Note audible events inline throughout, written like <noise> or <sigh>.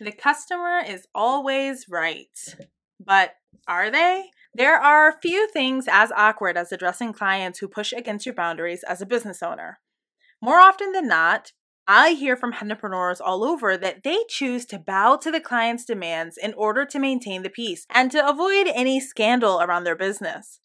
The customer is always right. But are they? There are few things as awkward as addressing clients who push against your boundaries as a business owner. More often than not, I hear from entrepreneurs all over that they choose to bow to the client's demands in order to maintain the peace and to avoid any scandal around their business.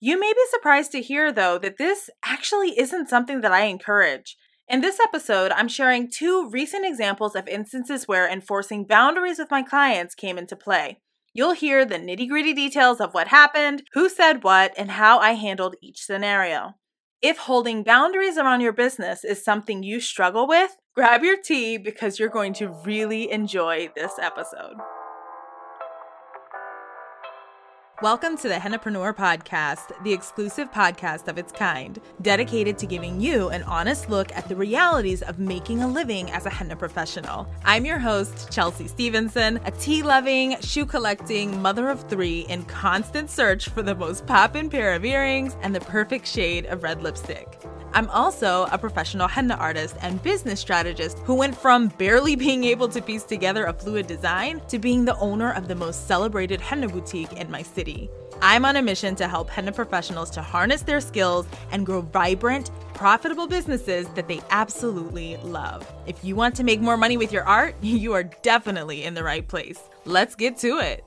You may be surprised to hear, though, that this actually isn't something that I encourage. In this episode, I'm sharing two recent examples of instances where enforcing boundaries with my clients came into play. You'll hear the nitty gritty details of what happened, who said what, and how I handled each scenario. If holding boundaries around your business is something you struggle with, grab your tea because you're going to really enjoy this episode. Welcome to the Hennapreneur Podcast, the exclusive podcast of its kind, dedicated to giving you an honest look at the realities of making a living as a henna professional. I'm your host, Chelsea Stevenson, a tea loving, shoe collecting mother of three in constant search for the most poppin' pair of earrings and the perfect shade of red lipstick. I'm also a professional henna artist and business strategist who went from barely being able to piece together a fluid design to being the owner of the most celebrated henna boutique in my city. I'm on a mission to help henna professionals to harness their skills and grow vibrant, profitable businesses that they absolutely love. If you want to make more money with your art, <laughs> you are definitely in the right place. Let's get to it.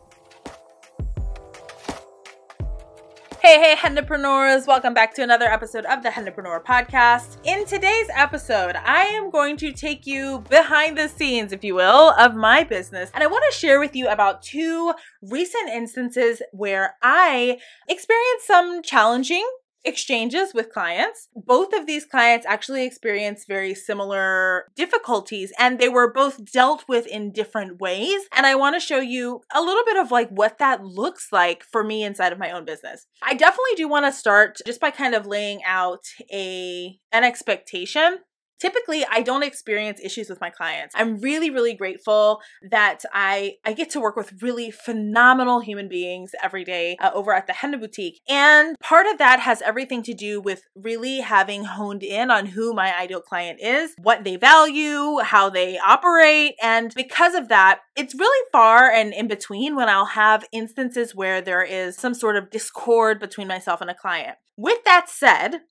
Hey, hey, Hennapreneurs! Welcome back to another episode of the Hennapreneur Podcast. In today's episode, I am going to take you behind the scenes, if you will, of my business. And I want to share with you about two recent instances where I experienced some challenging exchanges with clients. Both of these clients actually experienced very similar difficulties and they were both dealt with in different ways. And I want to show you a little bit of like what that looks like for me inside of my own business. I definitely do want to start just by kind of laying out a an expectation typically i don't experience issues with my clients. I'm really really grateful that i i get to work with really phenomenal human beings every day uh, over at the henna boutique. And part of that has everything to do with really having honed in on who my ideal client is what they value how they operate. And because of that it's really far and in between when i'll have instances where there is some sort of discord between myself and a client. With that said,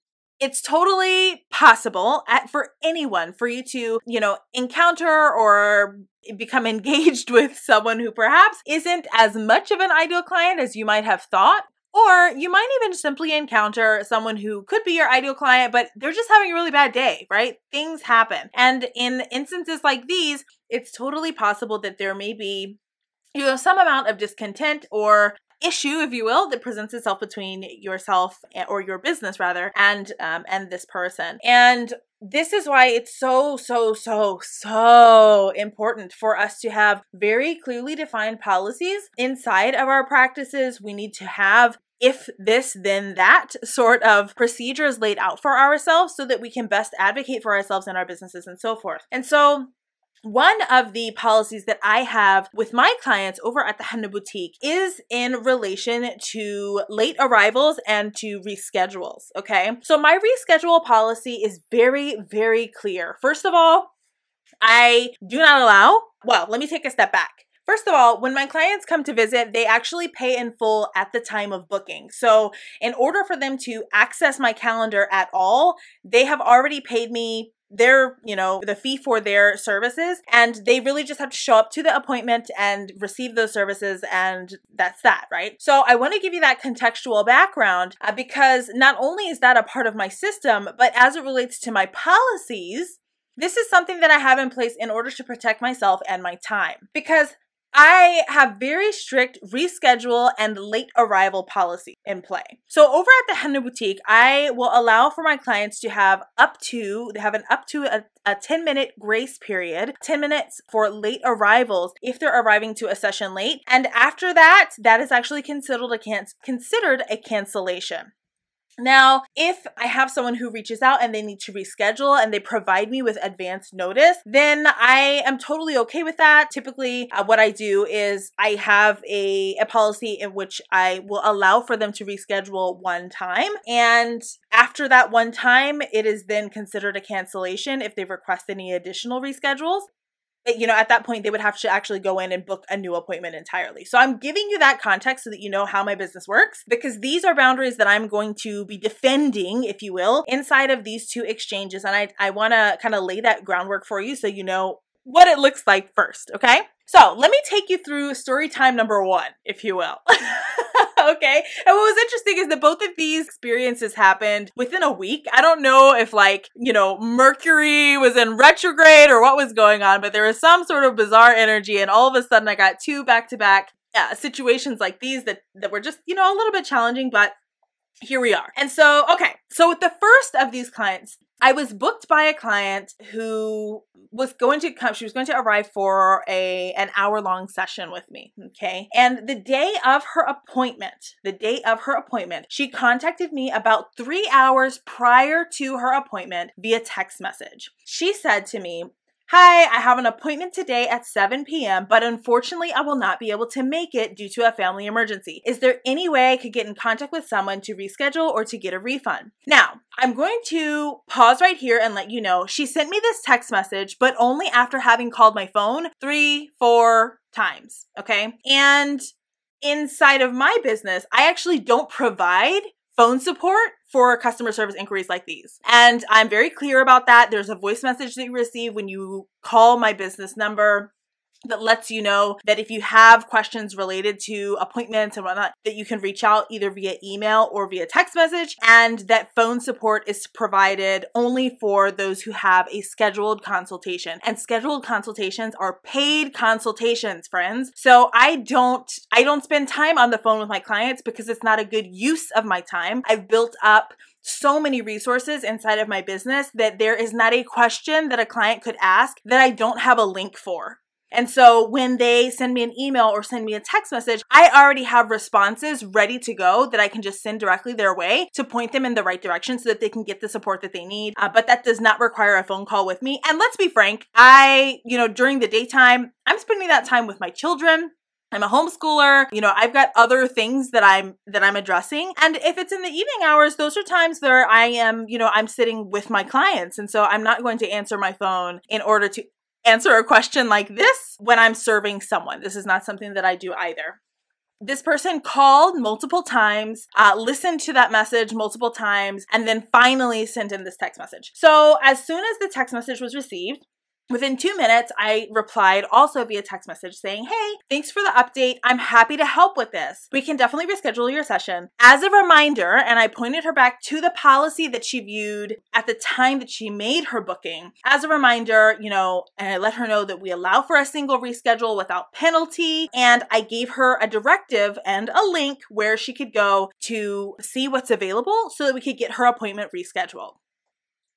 it's totally possible at, for anyone for you to, you know, encounter or become <laughs> engaged with someone who perhaps isn't as much of an ideal client as you might have thought. Or you might even simply encounter someone who could be your ideal client, but they're just having a really bad day, right? Things happen. And in instances like these, it's totally possible that there may be you know some amount of discontent or issue, if you will, that presents itself between yourself or your business rather and um, and this person. And this is why it's so so so so important for us to have very clearly defined policies inside of our practices. We need to have if this, then that sort of procedures laid out for ourselves so that we can best advocate for ourselves and our businesses and so forth. And so one of the policies that I have with my clients over at the Henna Boutique is in relation to late arrivals and to reschedules. Okay. So my reschedule policy is very, very clear. First of all, I do not allow, well, let me take a step back. First of all, when my clients come to visit, they actually pay in full at the time of booking. So, in order for them to access my calendar at all, they have already paid me their, you know, the fee for their services. And they really just have to show up to the appointment and receive those services. And that's that, right? So I want to give you that contextual background uh, because not only is that a part of my system, but as it relates to my policies, this is something that I have in place in order to protect myself and my time. Because I have very strict reschedule and late arrival policy in play. So over at the Henna Boutique, I will allow for my clients to have up to, they have an up to a, a 10 minute grace period, 10 minutes for late arrivals if they're arriving to a session late. And after that, that is actually considered a, can- considered a cancellation. Now, if I have someone who reaches out and they need to reschedule and they provide me with advance notice, then I am totally okay with that. Typically, uh, what I do is I have a, a policy in which I will allow for them to reschedule one time. And after that one time, it is then considered a cancellation if they request any additional reschedules. You know, at that point, they would have to actually go in and book a new appointment entirely. So I'm giving you that context so that you know how my business works because these are boundaries that I'm going to be defending, if you will, inside of these two exchanges. And I, I want to kind of lay that groundwork for you so you know what it looks like first, okay? So let me take you through story time number one, if you will. <laughs> <laughs> okay. And what was interesting is that both of these experiences happened within a week. I don't know if, like, you know, Mercury was in retrograde or what was going on, but there was some sort of bizarre energy. And all of a sudden, I got two back to back situations like these that, that were just, you know, a little bit challenging, but here we are. And so, okay, so with the first of these clients, I was booked by a client who was going to come, she was going to arrive for a an hour long session with me, okay? And the day of her appointment, the day of her appointment, she contacted me about 3 hours prior to her appointment via text message. She said to me, Hi, I have an appointment today at 7 p.m., but unfortunately, I will not be able to make it due to a family emergency. Is there any way I could get in contact with someone to reschedule or to get a refund? Now, I'm going to pause right here and let you know she sent me this text message, but only after having called my phone three, four times. Okay. And inside of my business, I actually don't provide phone support for customer service inquiries like these. And I'm very clear about that. There's a voice message that you receive when you call my business number that lets you know that if you have questions related to appointments and whatnot, that you can reach out either via email or via text message, and that phone support is provided only for those who have a scheduled consultation. And scheduled consultations are paid consultations, friends. So I don't I don't spend time on the phone with my clients because it's not a good use of my time. I've built up so many resources inside of my business that there is not a question that a client could ask that I don't have a link for. And so when they send me an email or send me a text message, I already have responses ready to go that I can just send directly their way to point them in the right direction so that they can get the support that they need. Uh, but that does not require a phone call with me. And let's be frank, I, you know, during the daytime, I'm spending that time with my children. I'm a homeschooler. You know, I've got other things that I'm that I'm addressing. And if it's in the evening hours, those are times where I am, you know, I'm sitting with my clients. And so I'm not going to answer my phone in order to answer a question like this when I'm serving someone. This is not something that I do either. This person called multiple times, uh, listened to that message multiple times, and then finally sent in this text message. So, as soon as the text message was received, Within two minutes, I replied also via text message saying, Hey, thanks for the update. I'm happy to help with this. We can definitely reschedule your session. As a reminder, and I pointed her back to the policy that she viewed at the time that she made her booking. As a reminder, you know, and I let her know that we allow for a single reschedule without penalty. And I gave her a directive and a link where she could go to see what's available so that we could get her appointment rescheduled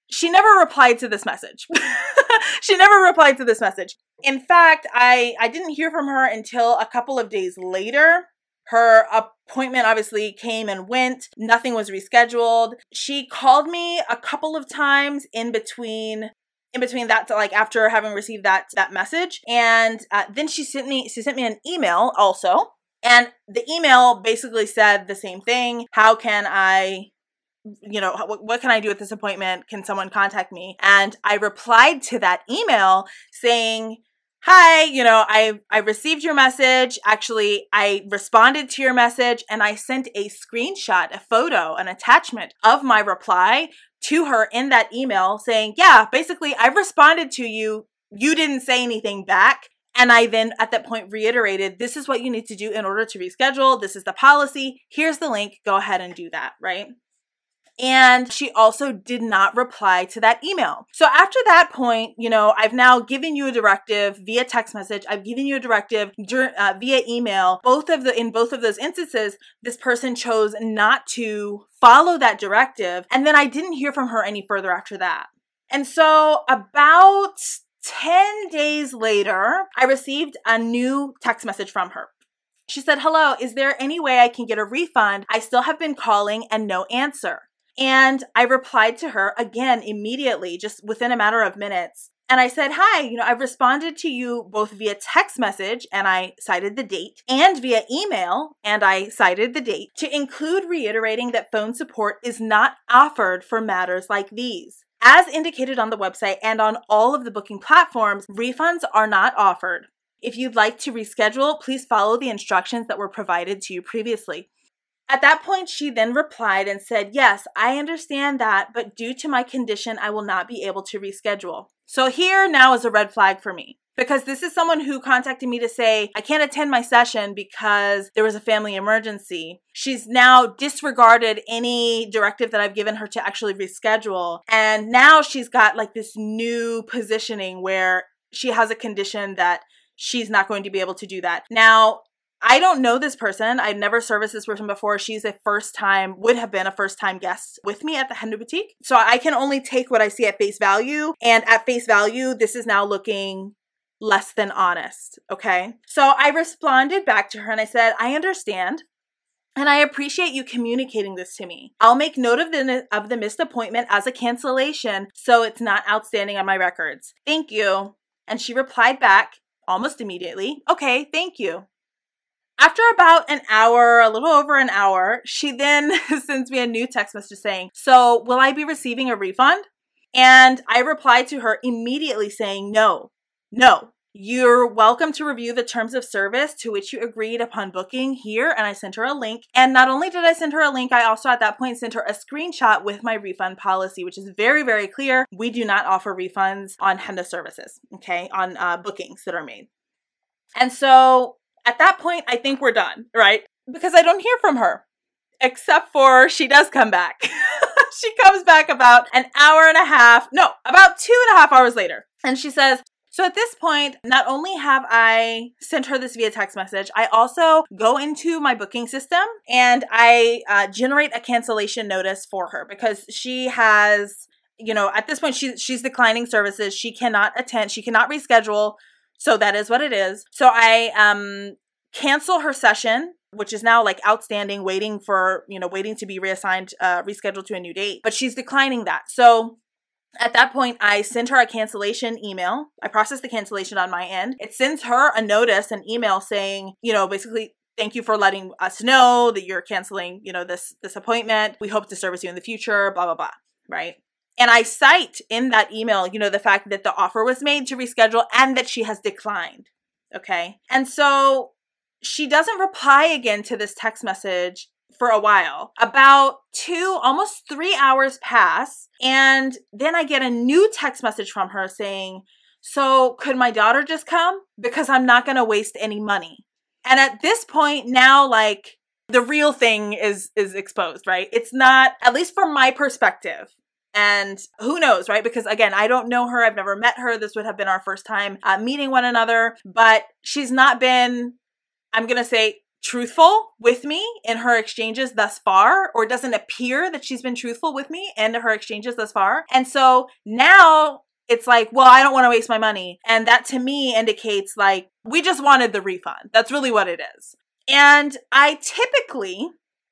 she never replied to this message. <laughs> she never replied to this message. In fact, I I didn't hear from her until a couple of days later. Her appointment obviously came and went. Nothing was rescheduled. She called me a couple of times in between in between that like after having received that that message and uh, then she sent me she sent me an email also and the email basically said the same thing how can i you know, what, what can I do with this appointment? Can someone contact me? And I replied to that email saying, hi you know i i received your message actually i responded to your message and i sent a screenshot a photo an attachment of my reply to her in that email saying yeah basically i responded to you you didn't say anything back and I then at that point reiterated, this is what you need to do in order to reschedule. This is the policy. Here's the link. Go ahead and do that, right? And she also did not reply to that email. So after that point, you know, I've now given you a directive via text message. I've given you a directive uh, via email. Both of the in both of those instances, this person chose not to follow that directive, and then I didn't hear from her any further after that. And so about 10 days later, I received a new text message from her. She said, Hello, is there any way I can get a refund? I still have been calling and no answer. And I replied to her again immediately, just within a matter of minutes. And I said, Hi, you know, I've responded to you both via text message and I cited the date and via email and I cited the date to include reiterating that phone support is not offered for matters like these. As indicated on the website and on all of the booking platforms, refunds are not offered. If you'd like to reschedule, please follow the instructions that were provided to you previously. At that point, she then replied and said, Yes, I understand that, but due to my condition, I will not be able to reschedule. So here now is a red flag for me because this is someone who contacted me to say, I can't attend my session because there was a family emergency. She's now disregarded any directive that I've given her to actually reschedule. And now she's got like this new positioning where she has a condition that she's not going to be able to do that. Now, I don't know this person. I've never serviced this person before. She's a first time, would have been a first time guest with me at the Henna Boutique. So I can only take what I see at face value. And at face value, this is now looking less than honest. Okay. So I responded back to her and I said, I understand. And I appreciate you communicating this to me. I'll make note of the of the missed appointment as a cancellation so it's not outstanding on my records. Thank you. And she replied back almost immediately, "Okay, thank you." After about an hour, a little over an hour, she then <laughs> sends me a new text message saying, So, will I be receiving a refund? And I replied to her immediately saying, No, no. You're welcome to review the terms of service to which you agreed upon booking here. And I sent her a link. And not only did I send her a link, I also at that point sent her a screenshot with my refund policy, which is very, very clear. We do not offer refunds on henna services, okay, on uh, bookings that are made. And so at that point, I think we're done, right? Because I don't hear from her, except for she does come back. <laughs> she comes back about an hour and a half, no, about two and a half hours later. And she says, so at this point, not only have I sent her this via text message, I also go into my booking system and I uh, generate a cancellation notice for her because she has, you know, at this point she she's declining services. She cannot attend. She cannot reschedule. So that is what it is. So I um cancel her session which is now like outstanding waiting for you know waiting to be reassigned uh rescheduled to a new date but she's declining that so at that point, I send her a cancellation email. I process the cancellation on my end. It sends her a notice, an email saying, you know, basically, thank you for letting us know that you're canceling, you know, this this appointment. We hope to service you in the future, blah blah blah, right? And I cite in that email, you know, the fact that the offer was made to reschedule and that she has declined. Okay. And so she doesn't reply again to this text message for a while. About two, almost three hours pass. And then I get a new text message from her saying, So could my daughter just come? Because I'm not going to waste any money. And at this point, now, like, the real thing is is exposed right it's not at least from my perspective and who knows right because again i don't know her i've never met her this would have been our first time uh, meeting one another but she's not been i'm gonna say truthful with me in her exchanges thus far, or doesn't appear that she's been truthful with me in her exchanges thus far. And so now it's like, well, I don't want to waste my money. And that to me indicates like, we just wanted the refund. That's really what it is. And I typically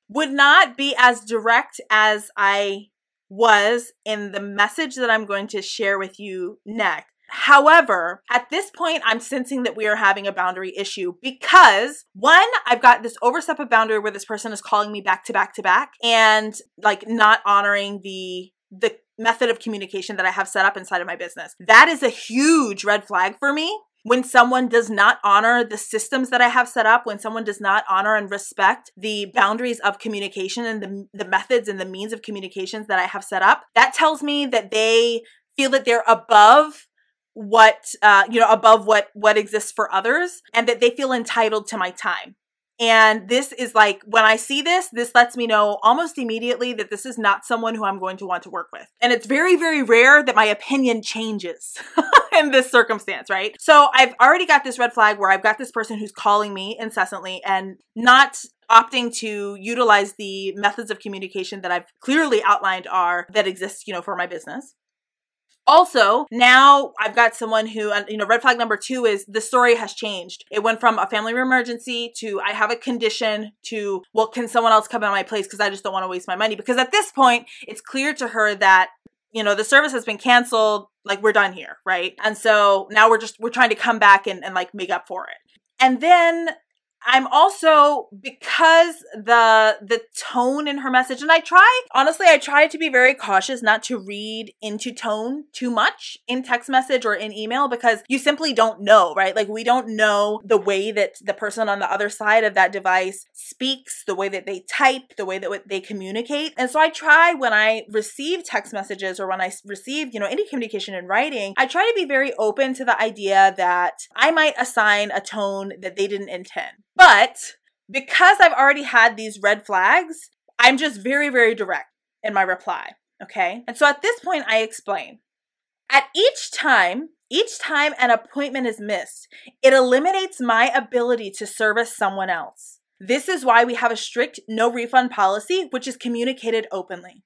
would not be as direct as I was in the message that I'm going to share with you next. However, at this point, I'm sensing that we are having a boundary issue because one, I've got this overstep of boundary where this person is calling me back to back to back and like not honoring the the method of communication that I have set up inside of my business. That is a huge red flag for me when someone does not honor the systems that I have set up, when someone does not honor and respect the boundaries of communication and the, the methods and the means of communications that I have set up, that tells me that they feel that they're above what uh, you know above what what exists for others and that they feel entitled to my time and this is like when i see this this lets me know almost immediately that this is not someone who i'm going to want to work with and it's very very rare that my opinion changes <laughs> in this circumstance right so i've already got this red flag where i've got this person who's calling me incessantly and not opting to utilize the methods of communication that I've clearly outlined are that exist, you know, for my business. Also, now I've got someone who, uh, you know, red flag number two is the story has changed. It went from a family emergency to I have a condition to, well, can someone else come in my place because I just don't want to waste my money? Because at this point, it's clear to her that, you know, the service has been canceled. Like we're done here, right? And so now we're just, we're trying to come back and, and like make up for it. And then I'm also because the the tone in her message and I try honestly I try to be very cautious not to read into tone too much in text message or in email because you simply don't know, right? Like we don't know the way that the person on the other side of that device speaks, the way that they type, the way that they communicate. And so I try when I receive text messages or when I receive, you know, any communication in writing, I try to be very open to the idea that I might assign a tone that they didn't intend. But because I've already had these red flags, I'm just very, very direct in my reply. Okay. And so at this point, I explain. At each time, each time an appointment is missed, it eliminates my ability to service someone else. This is why we have a strict no refund policy, which is communicated openly.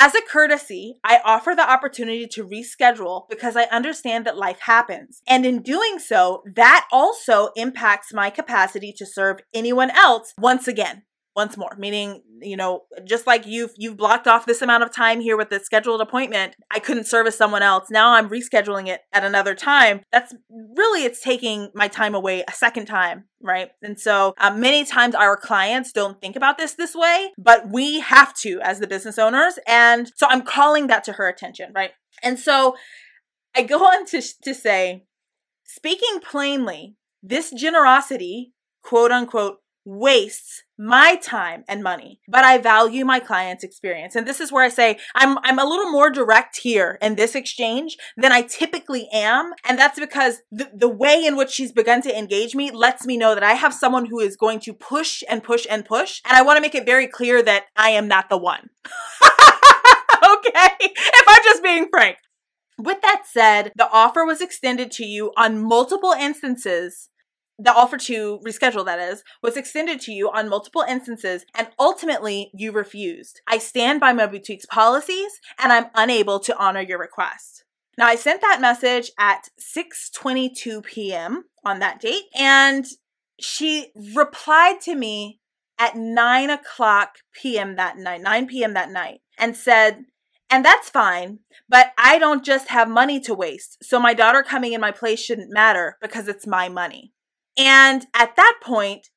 As a courtesy, I offer the opportunity to reschedule because I understand that life happens. And in doing so, that also impacts my capacity to serve anyone else once again once more meaning you know just like you've you've blocked off this amount of time here with the scheduled appointment i couldn't service someone else. Now i'm rescheduling it at another time. That's really it's taking my time away a second time right? And so um, many times our clients don't think about this this way but we have to as the business owners. And so i'm calling that to her attention right? And so i go on to, to say speaking plainly this generosity quote unquote wastes my time and money but i value my client's experience. And this is where i say i'm i'm a little more direct here in this exchange than i typically am. And that's because the, the way in which she's begun to engage me lets me know that i have someone who is going to push and push and push. And i want to make it very clear that i am not the one. <laughs> Okay? If i'm just being frank. With that said, the offer was extended to you on multiple instances the offer to reschedule, that is, was extended to you on multiple instances and ultimately you refused. I stand by my boutique's policies and I'm unable to honor your request. Now, I sent that message at 6:22 p.m. on that date, and she replied to me at 9 o'clock p.m. that night, 9 p.m. that night, and said, and that's fine, but I don't just have money to waste. So my daughter coming in my place shouldn't matter because it's my money. And at that point,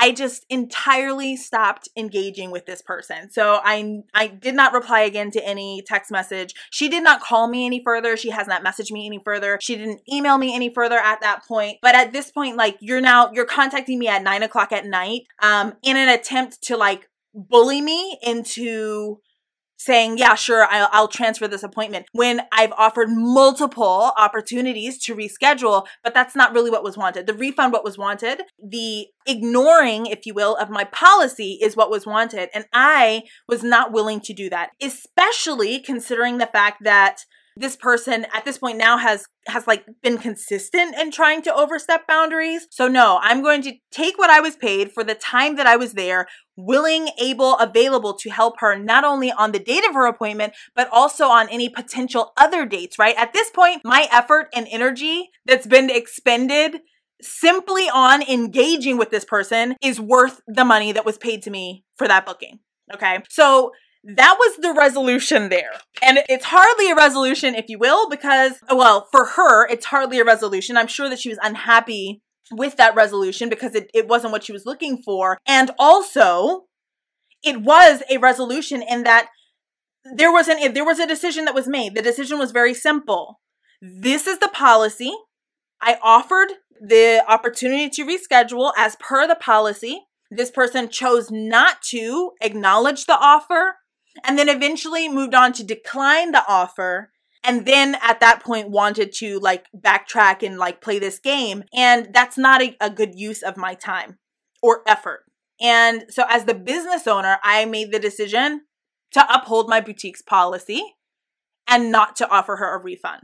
I just entirely stopped engaging with this person. So I I did not reply again to any text message. She did not call me any further. She has not messaged me any further. She didn't email me any further at that point. But at this point, like you're now you're contacting me at nine o'clock at night, um, in an attempt to like bully me into saying, yeah, sure, I'll, I'll, transfer this appointment when I've offered multiple opportunities to reschedule, but that's not really what was wanted. The refund, what was wanted, the ignoring, if you will, of my policy is what was wanted. And I was not willing to do that, especially considering the fact that this person at this point now has has like been consistent in trying to overstep boundaries. So no, I'm going to take what I was paid for the time that I was there, willing, able, available to help her not only on the date of her appointment, but also on any potential other dates, right? At this point, my effort and energy that's been expended simply on engaging with this person is worth the money that was paid to me for that booking. Okay. So that was the resolution there. And it's hardly a resolution, if you will, because, well, for her, it's hardly a resolution. I'm sure that she was unhappy with that resolution because it, it wasn't what she was looking for. And also, it was a resolution in that there was an there was a decision that was made. The decision was very simple. This is the policy. I offered the opportunity to reschedule as per the policy. This person chose not to acknowledge the offer and then eventually moved on to decline the offer and then at that point wanted to like backtrack and like play this game and that's not a, a, good use of my time or effort. And so as the business owner i made the decision to uphold my boutique's policy and not to offer her a refund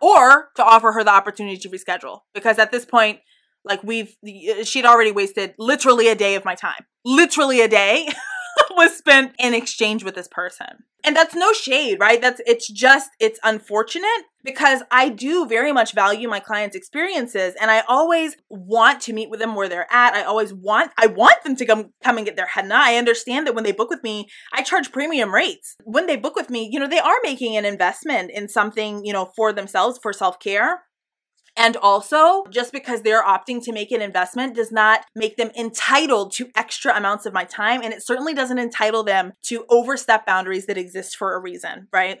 or to offer her the opportunity to reschedule because at this point like we've she'd already wasted literally a day of my time. Literally a day <laughs> <laughs> was spent in exchange with this person. And that's no shade, right? That's it's just it's unfortunate because I do very much value my clients' experiences and I always want to meet with them where they're at. I always want I want them to come come and get their head. henna. I understand that when they book with me, I charge premium rates. When they book with me, you know, they are making an investment in something, you know, for themselves for self-care And also, just because they're opting to make an investment does not make them entitled to extra amounts of my time. And it certainly doesn't entitle them to overstep boundaries that exist for a reason, right?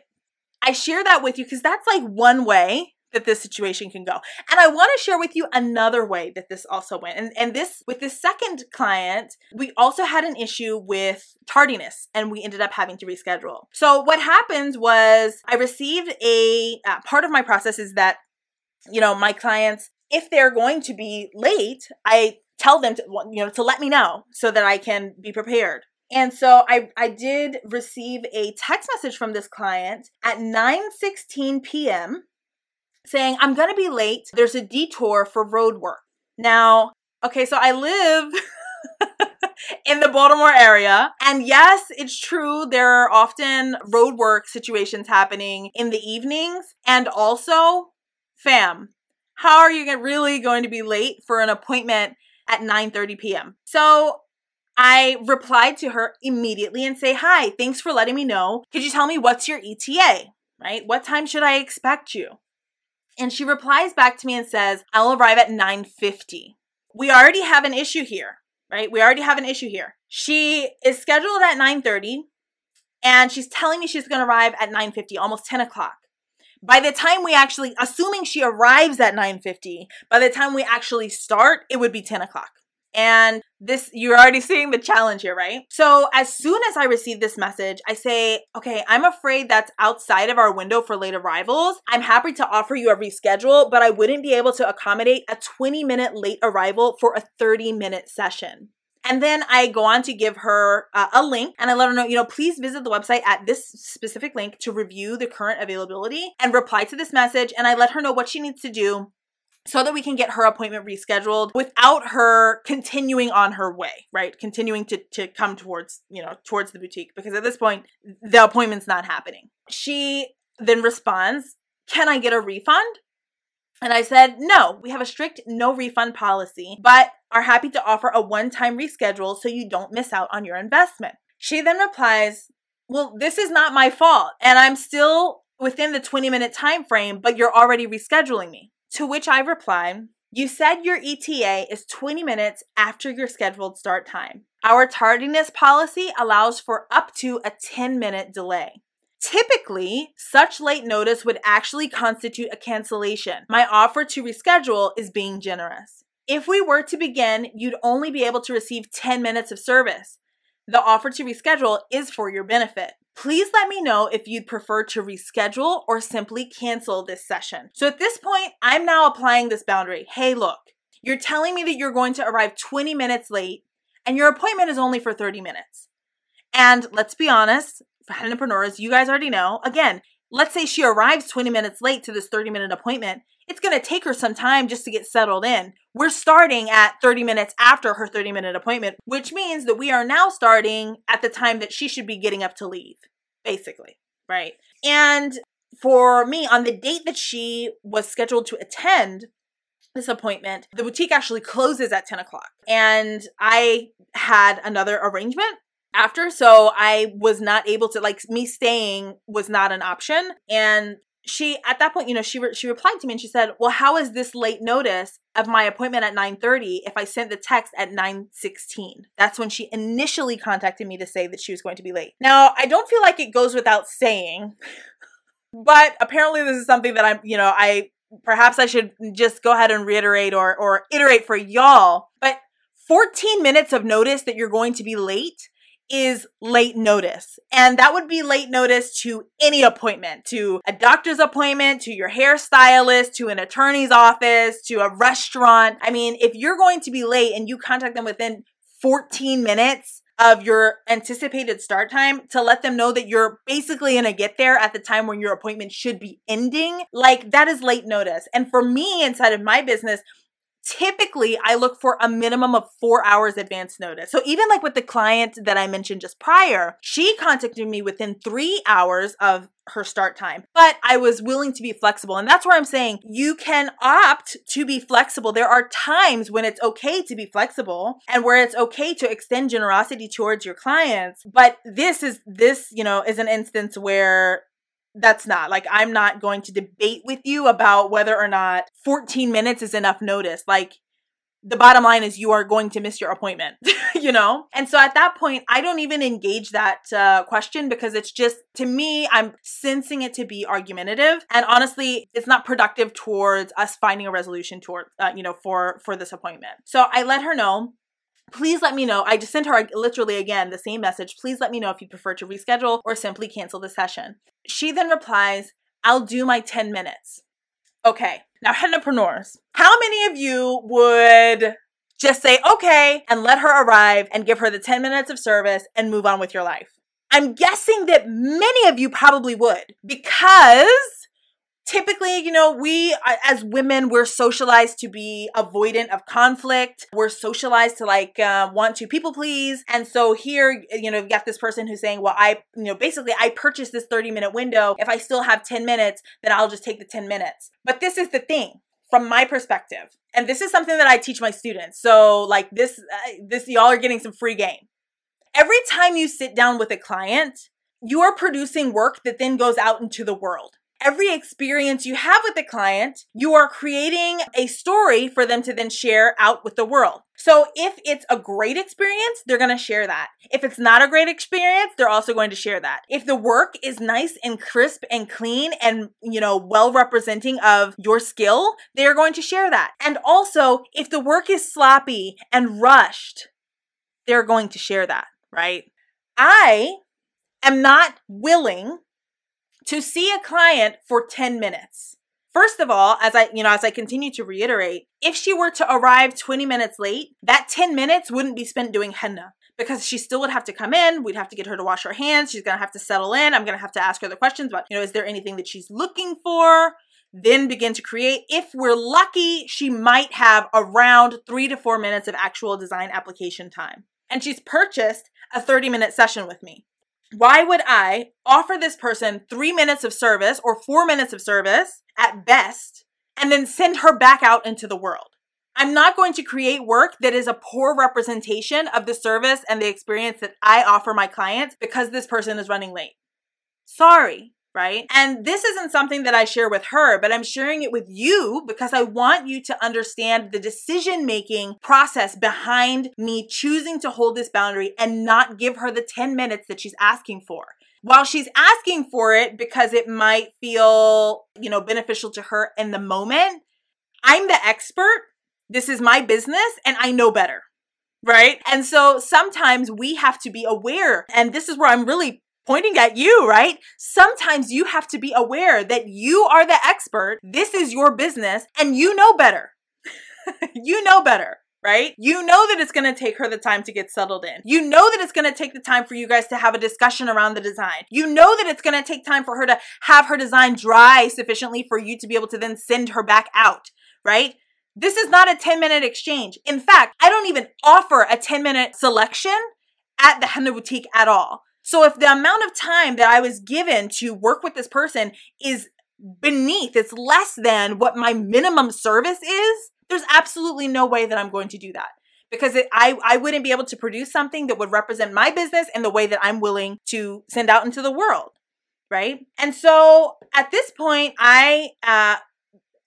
I share that with you because that's like one way that this situation can go. And I want to share with you another way that this also went. And, and this, with this second client, we also had an issue with tardiness and we ended up having to reschedule. So what happened was I received a uh, part of my process is that, you know, my clients, if they're going to be late, I tell them to, you know, to let me know so that I can be prepared. And so I, I did receive a text message from this client at 9:16 p.m saying, I'm going to be late. There's a detour for road work. Now, okay, so I live <laughs> in the Baltimore area. And yes, it's true, there are often road work situations happening in the evenings. And also, fam, how are you really going to be late for an appointment at 9:30 p.m.? So I replied to her immediately and say, "Hi, thanks for letting me know. Could you tell me what's your ETA? Right? What time should I expect you?" And she replies back to me and says, I'll arrive at 9:50. We already have an issue here, right? We already have an issue here. She is scheduled at 9:30 and she's telling me she's gonna arrive at 9:50, almost 10 o'clock. By the time we actually, assuming she arrives at 9:50, by the time we actually start, it would be 10 o'clock. And this, you're already seeing the challenge here, right? So as soon as I receive this message, I say, okay, I'm afraid that's outside of our window for late arrivals. I'm happy to offer you a reschedule, but I wouldn't be able to accommodate a 20 minute late arrival for a 30 minute session. And then I go on to give her uh, a link and I let her know, you know, please visit the website at this specific link to review the current availability and reply to this message. And I let her know what she needs to do so that we can get her appointment rescheduled without her continuing on her way, right? Continuing to, to come towards, you know, towards the boutique because at this point, the appointment's not happening. She then responds, Can I get a refund? And I said, No, we have a strict no refund policy, but are happy to offer a one time reschedule so you don't miss out on your investment. She then replies, Well, this is not my fault, and I'm still within the 20 minute time frame, but you're already rescheduling me. To which I replied, You said your ETA is 20 minutes after your scheduled start time. Our tardiness policy allows for up to a 10 minute delay. Typically, such late notice would actually constitute a cancellation. My offer to reschedule is being generous. If we were to begin, you'd only be able to receive 10 minutes of service. The offer to reschedule is for your benefit. Please let me know if you'd prefer to reschedule or simply cancel this session. So at this point, I'm now applying this boundary. Hey, look, you're telling me that you're going to arrive 20 minutes late and your appointment is only for 30 minutes. And let's be honest, entrepreneurs, you guys already know, again, let's say she arrives 20 minutes late to this 30 minute appointment it's going to take her some time just to get settled in. We're starting at 30 minutes after her 30 minute appointment, which means that we are now starting at the time that she should be getting up to leave, basically, right? And for me, on the date that she was scheduled to attend, this appointment, the boutique actually closes at 10 o'clock. And I had another arrangement after. So I was not able to, like, me staying was not an option. And she at that point you know she re- she replied to me and she said well how is this late notice of my appointment at 9:30 if I sent the text at 9:16 that's when she initially contacted me to say that she was going to be late now I don't feel like it goes without saying <laughs> but apparently this is something that I'm you know I perhaps I should just go ahead and reiterate or or iterate for y'all but 14 minutes of notice that you're going to be late is late notice. And that would be late notice to any appointment, to a doctor's appointment, to your hairstylist, to an attorney's office, to a restaurant. I mean, if you're going to be late and you contact them within 14 minutes, of your anticipated start time to let them know that you're basically going to get there at the time when your appointment should be ending. Like that is late notice. And for me inside of my business, typically I look for a minimum of four hours advance notice. So even like with the client that I mentioned just prior, she contacted me within three hours of her start time, but I was willing to be flexible. And that's where I'm saying you can opt to be flexible. There are times when it's okay to be flexible and where it's okay to extend generosity towards your clients. But this is, this, you know, is an instance where that's not like I'm not going to debate with you about whether or not 14 minutes is enough notice. Like the bottom line is you are going to miss your appointment, <laughs> you know? And so at that point, I don't even engage that uh, question because it's just, to me, I'm sensing it to be argumentative. And honestly, it's not productive towards us finding a resolution toward, uh, you know, for, for this appointment. So I let her know please let me know. I just sent her literally again the same message. Please let me know if you prefer to reschedule or simply cancel the session. She then replies, I'll do my 10 minutes. Okay, now hennapreneurs, how many of you would just say okay and let her arrive and give her the 10 minutes of service and move on with your life? I'm guessing that many of you probably would because typically, you know, we as women, we're socialized to be avoidant of conflict. We're socialized to like uh, want to people please. And so here, you know, you've got this person who's saying, well, I, you know, basically I purchased this 30 minute window. If I still have 10 minutes, then I'll just take the 10 minutes. But this is the thing from my perspective. And this is something that I teach my students. So like this, uh, this, y'all are getting some free game. Every time you sit down with a client, you are producing work that then goes out into the world every experience you have with the client, you are creating a story for them to then share out with the world. So if it's a great experience, they're going to share that. If it's not a great experience, they're also going to share that. If the work is nice and crisp and clean and, you know, well representing of your skill, they're going to share that. And also, if the work is sloppy and rushed, they're going to share that, right? I am not willing to see a client for 10 minutes. First of all, as I, you know, as I continue to reiterate, if she were to arrive 20 minutes late, that 10 minutes wouldn't be spent doing henna because she still would have to come in. We'd have to get her to wash her hands. She's going to have to settle in. I'm going to have to ask her the questions about, you know, is there anything that she's looking for? Then begin to create. If we're lucky, she might have around three to four minutes of actual design application time. And she's purchased a 30 minute session with me. Why would I offer this person three minutes of service or four minutes of service at best and then send her back out into the world? I'm not going to create work that is a poor representation of the service and the experience that I offer my clients because this person is running late. Sorry, right? And this isn't something that I share with her, but I'm sharing it with you because I want you to understand the decision making process behind me choosing to hold this boundary and not give her the 10 minutes that she's asking for. While she's asking for it because it might feel, you know, beneficial to her in the moment, I'm the expert. This is my business and I know better right? And so sometimes we have to be aware. And this is where I'm really pointing at you, right? Sometimes you have to be aware that you are the expert. This is your business and you know better. <laughs> you know better. Right? You know that it's to take her the time to get settled in. You know that it's to take the time for you guys to have a discussion around the design. You know that it's to take time for her to have her design dry sufficiently for you to be able to then send her back out, right? This is not a 10 minute exchange. In fact, I don't even offer a 10 minute selection at the Henna Boutique at all. So if the amount of time that I was given to work with this person is beneath, it's less than what my minimum service is, there's absolutely no way that I'm going to do that because it, I, I wouldn't be able to produce something that would represent my business in the way that I'm willing to send out into the world. Right. And so at this point, I uh,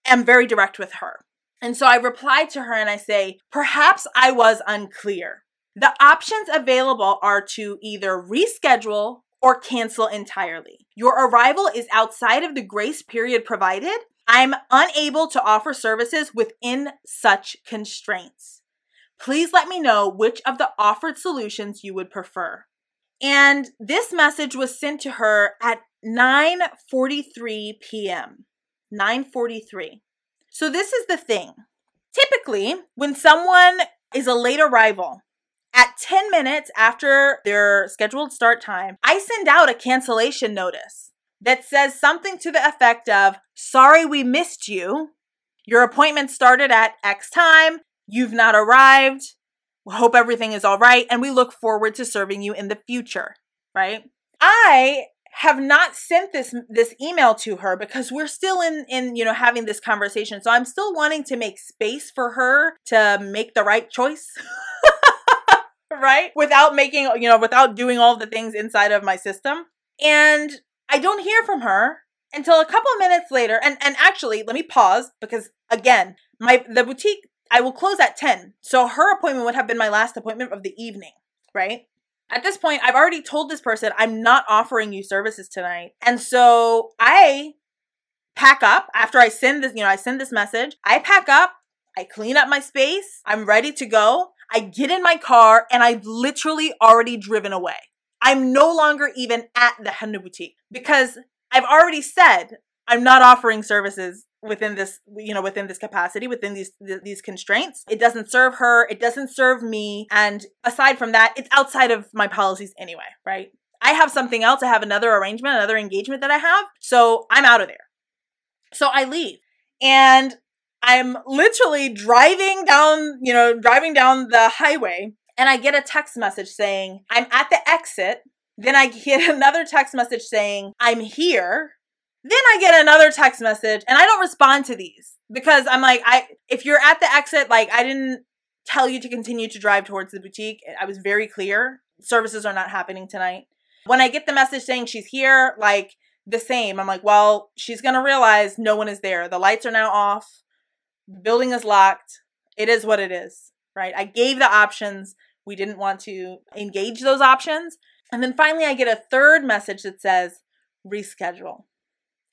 am very direct with her. And so I reply to her and I say, perhaps I was unclear. The options available are to either reschedule or cancel entirely. Your arrival is outside of the grace period provided. I'm unable to offer services within such constraints. Please let me know which of the offered solutions you would prefer. And this message was sent to her at 9:43 p.m. 9:43. So this is the thing. Typically, when someone is a late arrival, at 10 minutes after their scheduled start time, I send out a cancellation notice that says something to the effect of, Sorry we missed you. Your appointment started at X time. You've not arrived. We hope everything is all right. And we look forward to serving you in the future, right? I have not sent this this email to her because we're still in in you know having this conversation so i'm still wanting to make space for her to make the right choice <laughs> right? Without making, you know, without doing all the things inside of my system. And I don't hear from her until a couple of minutes later. And and actually, let me pause because again, my the boutique I will close at 10. So her appointment would have been my last appointment of the evening, right? At this point, I've already told this person I'm not offering you services tonight. And so I pack up after I send this, you know, I send this message. I pack up, I clean up my space, I'm ready to go. I get in my car and I've literally already driven away. I'm no longer even at the Henna boutique because I've already said I'm not offering services within this you know within this capacity within these th- these constraints. It doesn't serve her. It doesn't serve me. And aside from that it's outside of my policies anyway right? I have something else. I have another arrangement another engagement that i have. So i'm out of there. So i leave. And i'm literally driving down you know driving down the highway and i get a text message saying i'm at the exit then i get <laughs> another text message saying i'm here then I get another text message and I don't respond to these because I'm like, I if you're at the exit, like I didn't tell you to continue to drive towards the boutique. I was very clear. Services are not happening tonight. When I get the message saying she's here, like the same, I'm like, well, she's gonna realize no one is there. The lights are now off. The building is locked. It is what it is, right? I gave the options. We didn't want to engage those options. And then finally, I get a third message that says reschedule.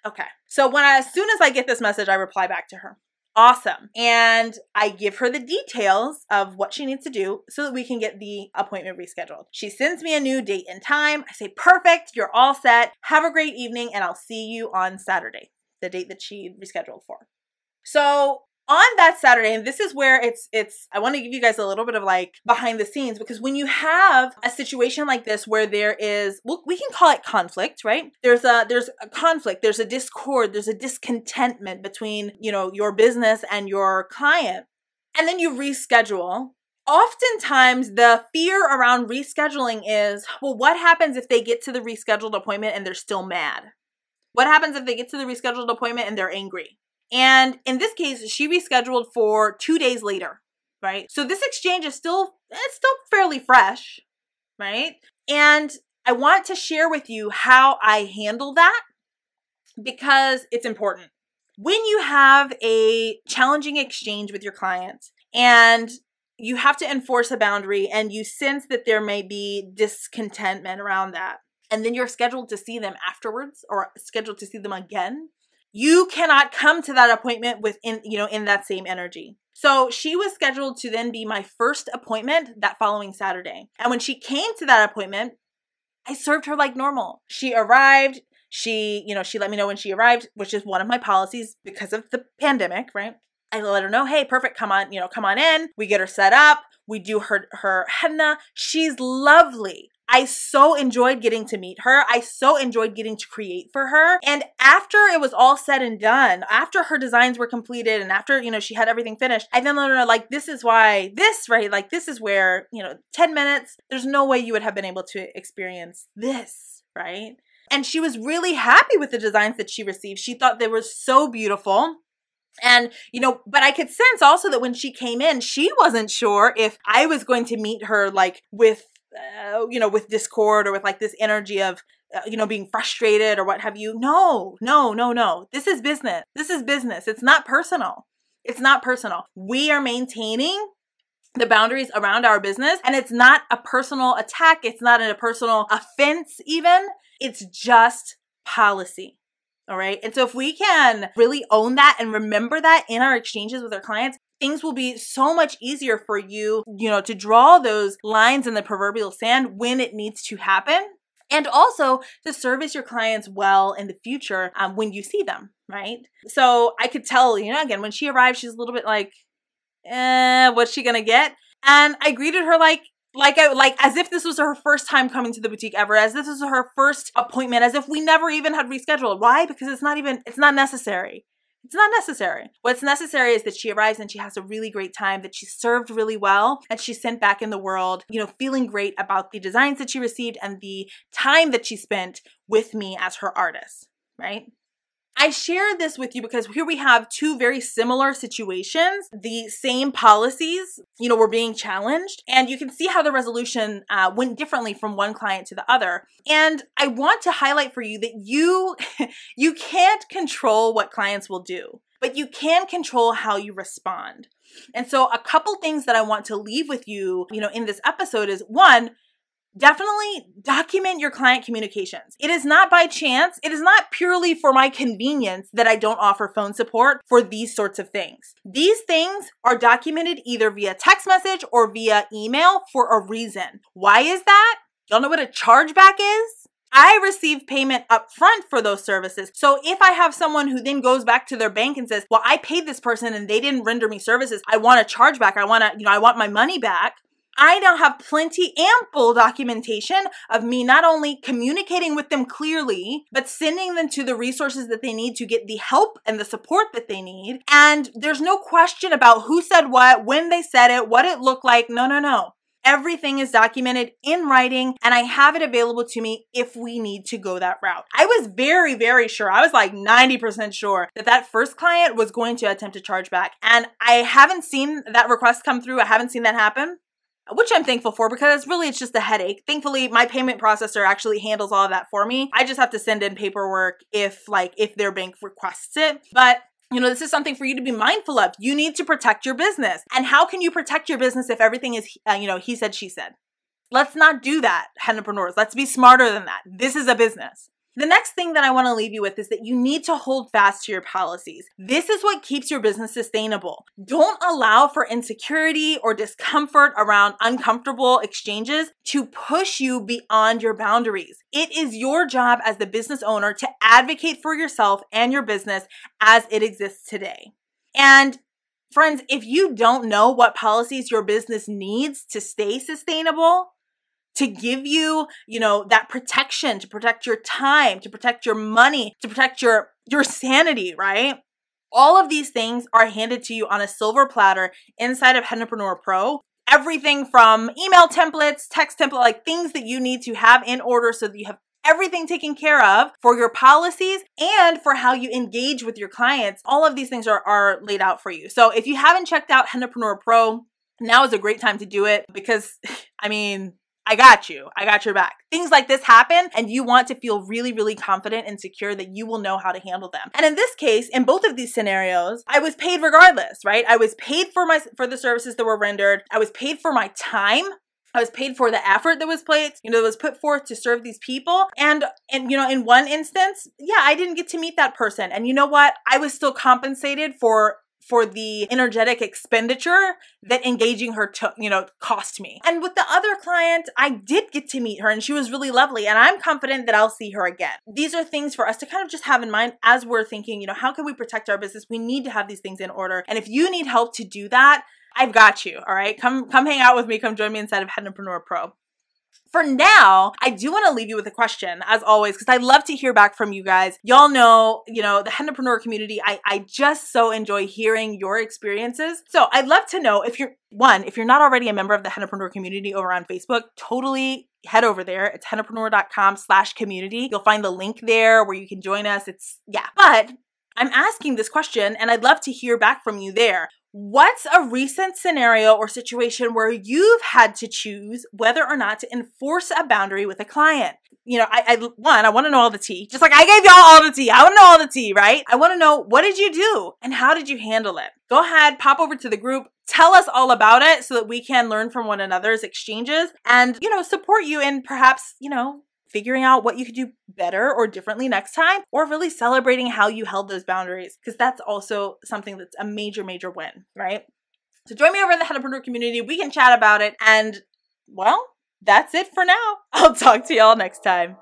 Okay. So when I, as soon as I get this message, I reply back to her. Awesome. And I give her the details of what she needs to do so that we can get the appointment rescheduled. She sends me a new date and time. I say, perfect, you're all set. Have a great evening, and I'll see you on Saturday, the date that she rescheduled for. So on that Saturday, and this is where it's it's I want to give you guys a little bit of like behind the scenes because when you have a situation like this where there is well, we can call it conflict, right? There's a there's a conflict, there's a discord, there's a discontentment between, you know, your business and your client. And then you reschedule. Oftentimes the fear around rescheduling is, well, what happens if they get to the rescheduled appointment and they're still mad? What happens if they get to the rescheduled appointment and they're angry? And in this case, she rescheduled for two days later, right? So this exchange is still, it's still fairly fresh, right? And I want to share with you how I handle that because it's important. When you have a challenging exchange with your client and you have to enforce a boundary and you sense that there may be discontentment around that, and then you're scheduled to see them afterwards or scheduled to see them again, you cannot come to that appointment within you know in that same energy so she was scheduled to then be my first appointment that following saturday and when she came to that appointment i served her like normal she arrived she you know she let me know when she arrived which is one of my policies because of the pandemic right I let her know, hey, perfect, come on, you know, come on in. We get her set up. We do her her henna. She's lovely. I so enjoyed getting to meet her. I so enjoyed getting to create for her. And after it was all said and done, after her designs were completed and after, you know, she had everything finished, I then know, like, this is why this, right? Like, this is where, you know, 10 minutes, there's no way you would have been able to experience this, right? And she was really happy with the designs that she received. She thought they were so beautiful. And, you know, but I could sense also that when she came in, she wasn't sure if I was going to meet her like with uh, you know, with discord or with like this energy of, uh, you know, being frustrated or what have you. No, no, no, no. This is business. This is business. It's not personal. It's not personal. We are maintaining the boundaries around our business and it's not a personal attack. It's not a personal offense, even. It's just policy. All right. And so if we can really own that and remember that in our exchanges with our clients, things will be so much easier for you, you know, to draw those lines in the proverbial sand when it needs to happen. And also to service your clients well in the future um, when you see them, right? So I could tell, you know, again, when she arrived, she's a little bit like, eh, what's she gonna get? And I greeted her like, like I like as if this was her first time coming to the boutique ever, as this was her first appointment, as if we never even had rescheduled. Why? Because it's not even it's not necessary. It's not necessary. What's necessary is that she arrives and she has a really great time, that she's served really well, and she's sent back in the world, you know, feeling great about the designs that she received and the time that she spent with me as her artist, right? I share this with you because here we have two very similar situations. The same policies, you know, were being challenged, and you can see how the resolution uh, went differently from one client to the other. And I want to highlight for you that you <laughs> you can't control what clients will do, but you can control how you respond. And so, a couple things that I want to leave with you, you know, in this episode is one definitely document your client communications. It is not by chance, it is not purely for my convenience that I don't offer phone support for these sorts of things. These things are documented either via text message or via email for a reason. Why is that? Y'all know what a chargeback is? I receive payment up front for those services. So if I have someone who then goes back to their bank and says, "Well, I paid this person and they didn't render me services. I want a chargeback. I want to, you know, I want my money back." I now have plenty, ample documentation of me not only communicating with them clearly, but sending them to the resources that they need to get the help and the support that they need. And there's no question about who said what, when they said it, what it looked like. No, no, no. Everything is documented in writing and I have it available to me if we need to go that route. I was very, very sure. I was like 90% sure that that first client was going to attempt to charge back. And I haven't seen that request come through. I haven't seen that happen which I'm thankful for because really it's just a headache. Thankfully, my payment processor actually handles all of that for me. I just have to send in paperwork if like if their bank requests it. But you know, this is something for you to be mindful of. You need to protect your business. And how can you protect your business if everything is, uh, you know, he said, she said? Let's not do that, entrepreneurs. Let's be smarter than that. This is a business. The next thing that I want to leave you with is that you need to hold fast to your policies. This is what keeps your business sustainable. Don't allow for insecurity or discomfort around uncomfortable exchanges to push you beyond your boundaries. It is your job as the business owner to advocate for yourself and your business as it exists today. And friends, if you don't know what policies your business needs to stay sustainable, to give you, you know, that protection, to protect your time, to protect your money, to protect your your sanity, right? All of these things are handed to you on a silver platter inside of Hennapreneur Pro. Everything from email templates, text template, like things that you need to have in order so that you have everything taken care of for your policies and for how you engage with your clients. All of these things are, are laid out for you. So if you haven't checked out Hennapreneur Pro, now is a great time to do it because, <laughs> I mean, I got you. I got your back. Things like this happen, and you want to feel really, really confident and secure that you will know how to handle them. And in this case, in both of these scenarios, I was paid regardless, right? I was paid for my for the services that were rendered. I was paid for my time. I was paid for the effort that was played, you know, that was put forth to serve these people. And and you know, in one instance, yeah, I didn't get to meet that person. And you know what? I was still compensated for for the energetic expenditure that engaging her to, you know, cost me. And with the other client, I did get to meet her and she was really lovely and I'm confident that I'll see her again. These are things for us to kind of just have in mind as we're thinking, you know, how can we protect our business? We need to have these things in order. And if you need help to do that, I've got you. All right. Come come hang out with me. Come join me inside of Hennapreneur Pro for now, I do want to leave you with a question, as always, because I love to hear back from you guys. Y'all know, you know, the Hennapreneur community, I, I just so enjoy hearing your experiences. So I'd love to know if you're, one, if you're not already a member of the Hennapreneur community over on Facebook, totally head over there. It's hennapreneur.com slash community. You'll find the link there where you can join us. It's, yeah. But I'm asking this question and I'd love to hear back from you there. What's a recent scenario or situation where you've had to choose whether or not to enforce a boundary with a client? You know, I, I one, I want to know all the tea. Just like I gave y'all all the tea. I want to know all the tea, right? I want to know what did you do and how did you handle it? Go ahead, pop over to the group, tell us all about it so that we can learn from one another's exchanges and, you know, support you in perhaps, you know, figuring out what you could do better or differently next time, or really celebrating how you held those boundaries, because that's also something that's a major, major win, right? So join me over in the Hennapreneur community. We can chat about it. And well, that's it for now. <laughs> I'll talk to y'all next time.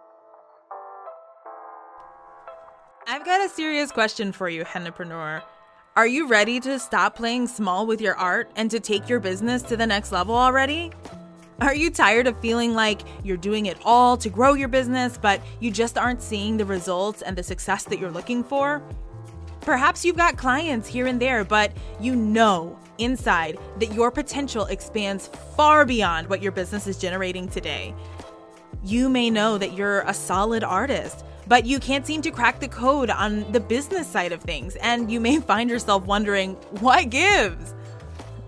I've got a serious question for you, Hennapreneur. Are you ready to stop playing small with your art and to take your business to the next level already? Are you tired of feeling like you're doing it all to grow your business, but you just aren't seeing the results and the success that you're looking for? Perhaps you've got clients here and there, but you know inside that your potential expands far beyond what your business is generating today. You may know that you're a solid artist, but you can't seem to crack the code on the business side of things, and you may <laughs> find yourself wondering, what gives?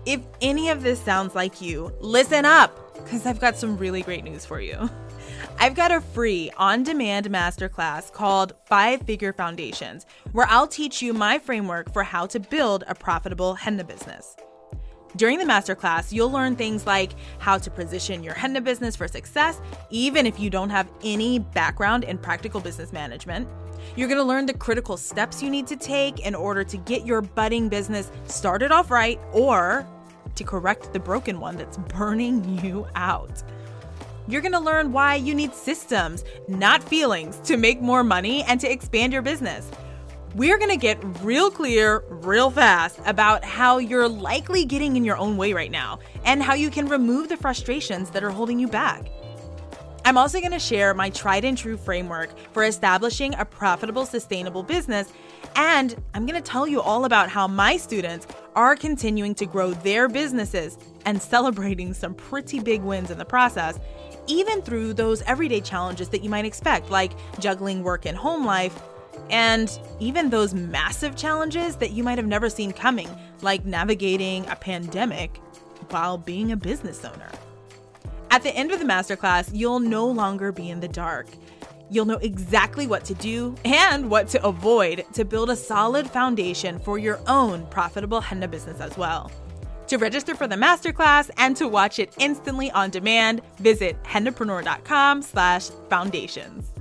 If any of this sounds like you, listen up, because I've got some really great news for you. <laughs> I've got a free on demand masterclass called Five Figure Foundations, where I'll teach you my framework for how to build a profitable henna business. During the masterclass, you'll learn things like how to position your henna business for success, even if you don't have any background in practical business management. You're gonna learn the critical steps you need to take in order to get your budding business started off right or to correct the broken one that's burning you out. You're gonna learn why you need systems, not feelings, to make more money and to expand your business we're to get real clear, real fast about how you're likely getting in your own way right now and how you can remove the frustrations that are holding you back. I'm also going to share my tried and true framework for establishing a profitable, sustainable business. And I'm going to tell you all about how my students are continuing to grow their businesses and celebrating some pretty big wins in the process, even through those everyday challenges that you might expect, like juggling work and home life and even those massive challenges that you might have never seen coming, like navigating a pandemic while being a business owner. At the end of the masterclass, you'll no longer be in the dark. You'll know exactly what to do and what to avoid to build a solid foundation for your own profitable henna business as well. To register for the masterclass and to watch it instantly on demand, visit hennapreneur.com slash foundations.